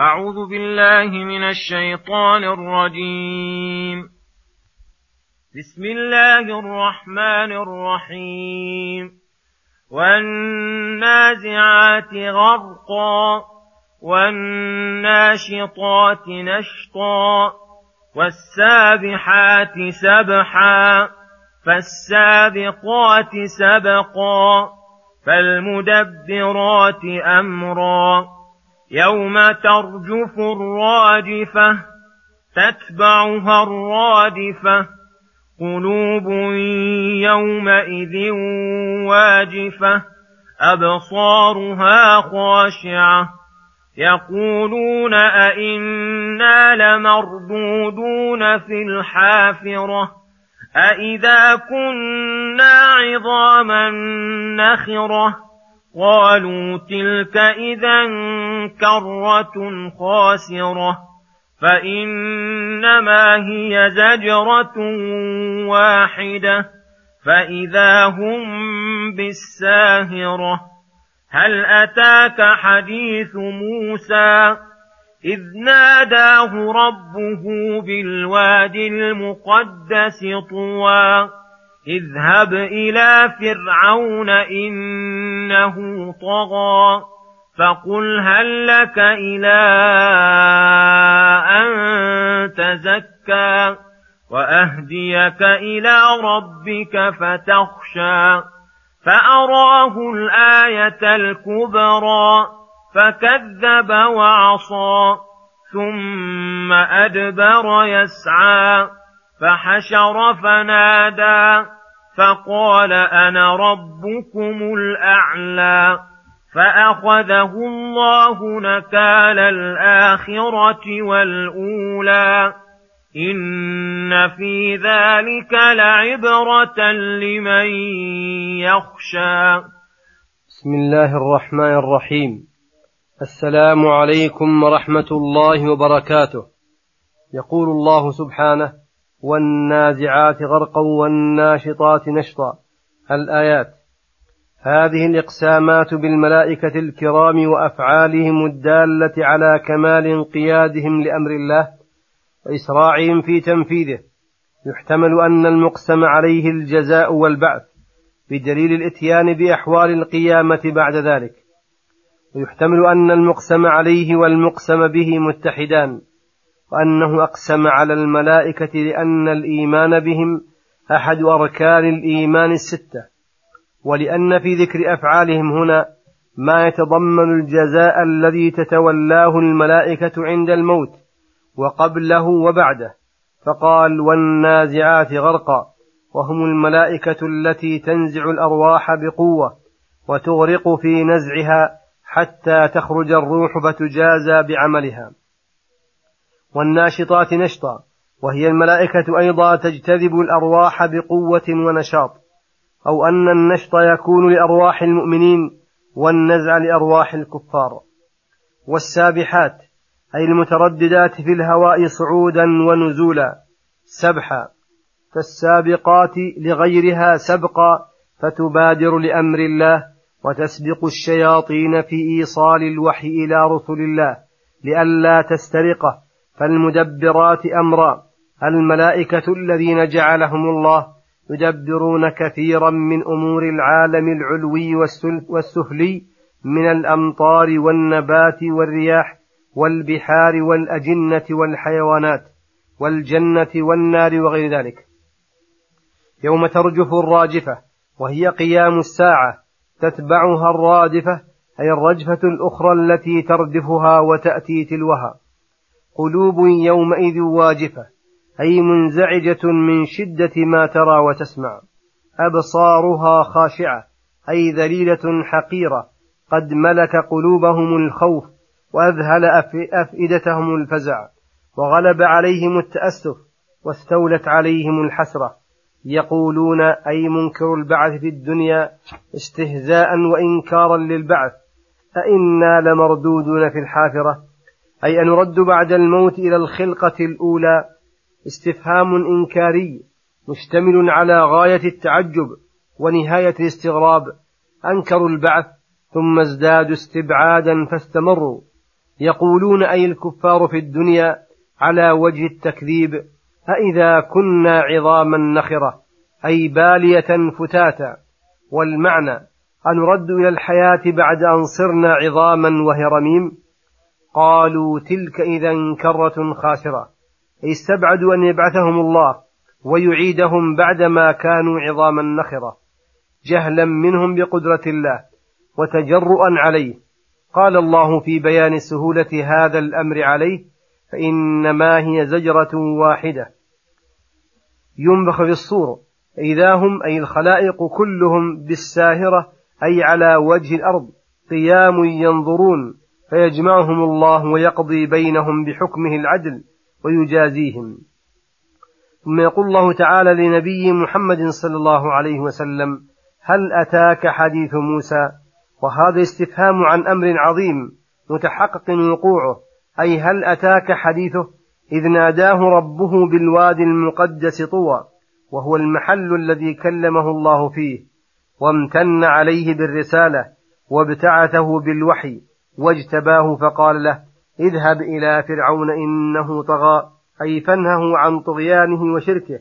أعوذ بالله من الشيطان الرجيم. بسم الله الرحمن الرحيم. والنازعات غرقا والناشطات نشطا والسابحات سبحا فالسابقات سبقا فالمدبرات أمرا. يوم ترجف الراجفه تتبعها الرادفه قلوب يومئذ واجفه ابصارها خاشعه يقولون أئنا لمردودون في الحافرة أئذا كنا عظاما نخرة قالوا تلك إذا كرة خاسرة فإنما هي زجرة واحدة فإذا هم بالساهرة. هل أتاك حديث موسى؟ إذ ناداه ربه بالواد المقدس طوى. اذهب إلى فرعون إنه طغى فقل هل لك إلى أن تزكى وأهديك إلى ربك فتخشى فأراه الآية الكبرى فكذب وعصى ثم أدبر يسعى فحشر فنادى فقال أنا ربكم الأعلى فأخذه الله نكال الآخرة والأولى إن في ذلك لعبرة لمن يخشى. بسم الله الرحمن الرحيم. السلام عليكم ورحمة الله وبركاته. يقول الله سبحانه والنازعات غرقا والناشطات نشطا. الآيات. هذه الإقسامات بالملائكة الكرام وأفعالهم الدالة على كمال انقيادهم لأمر الله وإسراعهم في تنفيذه. يحتمل أن المقسم عليه الجزاء والبعث بدليل الإتيان بأحوال القيامة بعد ذلك. ويحتمل أن المقسم عليه والمقسم به متحدان. وأنه أقسم على الملائكة لأن الإيمان بهم أحد أركان الإيمان الستة ولأن في ذكر أفعالهم هنا ما يتضمن الجزاء الذي تتولاه الملائكة عند الموت وقبله وبعده فقال والنازعات غرقا وهم الملائكة التي تنزع الأرواح بقوة وتغرق في نزعها حتى تخرج الروح فتجازى بعملها. والناشطات نشطا وهي الملائكة أيضا تجتذب الأرواح بقوة ونشاط. أو أن النشط يكون لأرواح المؤمنين والنزع لأرواح الكفار. والسابحات أي المترددات في الهواء صعودا ونزولا. سبحا فالسابقات لغيرها سبقا فتبادر لأمر الله وتسبق الشياطين في إيصال الوحي إلى رسل الله لئلا تسترقه. فالمدبرات أمرا الملائكة الذين جعلهم الله يدبرون كثيرا من أمور العالم العلوي والسفلي من الأمطار والنبات والرياح والبحار والأجنة والحيوانات والجنة والنار وغير ذلك. يوم ترجف الراجفة وهي قيام الساعة تتبعها الرادفة أي الرجفة الأخرى التي تردفها وتأتي تلوها. قلوب يومئذ واجفة أي منزعجة من شدة ما ترى وتسمع. أبصارها خاشعة أي ذليلة حقيرة. قد ملك قلوبهم الخوف وأذهل أفئدتهم الفزع. وغلب عليهم التأسف واستولت عليهم الحسرة. يقولون أي منكر البعث في الدنيا استهزاء وإنكارا للبعث. أئنا لمردودون في الحافرة. أي أن نرد بعد الموت إلى الخلقة الأولى استفهام إنكاري مشتمل على غاية التعجب ونهاية الاستغراب. أنكروا البعث ثم ازدادوا استبعادا فاستمروا. يقولون أي الكفار في الدنيا على وجه التكذيب أإذا كنا عظاما نخرة أي بالية فتاتا. والمعنى أنرد إلى الحياة بعد أن صرنا عظاما وهي رميم قالوا تلك إذا كرة خاسرة. أي استبعدوا أن يبعثهم الله ويعيدهم بعدما كانوا عظاما نخرة. جهلا منهم بقدرة الله وتجرؤا عليه. قال الله في بيان سهولة هذا الأمر عليه فإنما هي زجرة واحدة. ينبخ في الصور. إذا هم أي الخلائق كلهم بالساهرة أي على وجه الأرض قيام ينظرون. فيجمعهم الله ويقضي بينهم بحكمه العدل ويجازيهم. ثم يقول الله تعالى لنبي محمد صلى الله عليه وسلم هل أتاك حديث موسى؟ وهذا استفهام عن أمر عظيم متحقق وقوعه أي هل أتاك حديثه؟ إذ ناداه ربه بالوادي المقدس طوى وهو المحل الذي كلمه الله فيه وامتن عليه بالرسالة وابتعثه بالوحي. واجتباه فقال له اذهب إلى فرعون إنه طغى أي فنهه عن طغيانه وشركه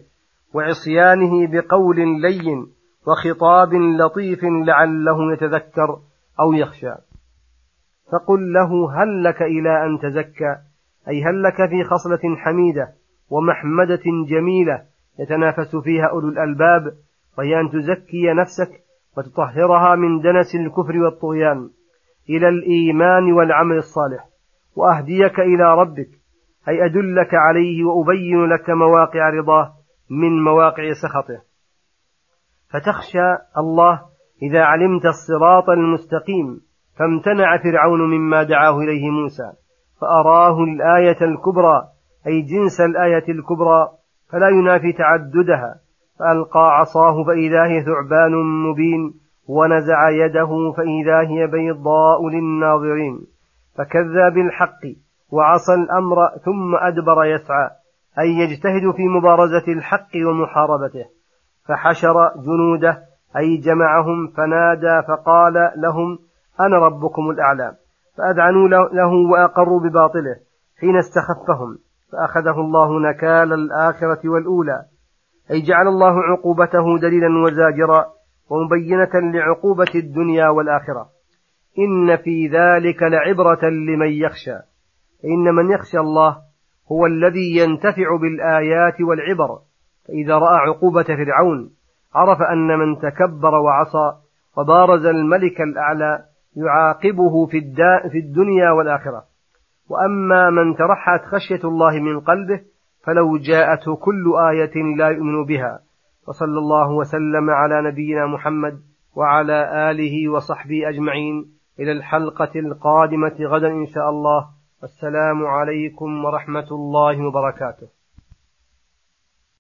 وعصيانه بقول لين وخطاب لطيف لعله يتذكر أو يخشى. فقل له هل لك إلى أن تزكى؟ أي هل لك في خصلة حميدة ومحمدة جميلة يتنافس فيها أولو الألباب وهي أن تزكي نفسك وتطهرها من دنس الكفر والطغيان؟ إلى الإيمان والعمل الصالح وأهديك إلى ربك أي أدلك عليه وأبين لك مواقع رضاه من مواقع سخطه. فتخشى الله إذا علمت الصراط المستقيم فامتنع فرعون مما دعاه إليه موسى فأراه الآية الكبرى أي جنس الآية الكبرى فلا ينافي تعددها فألقى عصاه فإذا هي ثعبان مبين ونزع يده فإذا هي بيضاء للناظرين فكذب بالحق وعصى الأمر ثم أدبر يسعى أي يجتهد في مبارزة الحق ومحاربته فحشر جنوده أي جمعهم فنادى فقال لهم أنا ربكم الأعلى فأذعنوا له وأقروا بباطله حين استخفهم فأخذه الله نكال الآخرة والأولى أي جعل الله عقوبته دليلا وزاجرا. ومبينة لعقوبة الدنيا والآخرة. إن في ذلك لعبرة لمن يخشى. إن من يخشى الله هو الذي ينتفع بالآيات والعبر. فإذا رأى عقوبة فرعون عرف أن من تكبر وعصى وبارز الملك الأعلى يعاقبه في, في الدنيا والآخرة. وأما من ترحت خشية الله من قلبه فلو جاءته كل آية لا يؤمن بها. وصلى الله وسلم على نبينا محمد وعلى آله وصحبه أجمعين. إلى الحلقة القادمة غدا إن شاء الله. والسلام عليكم ورحمة الله وبركاته.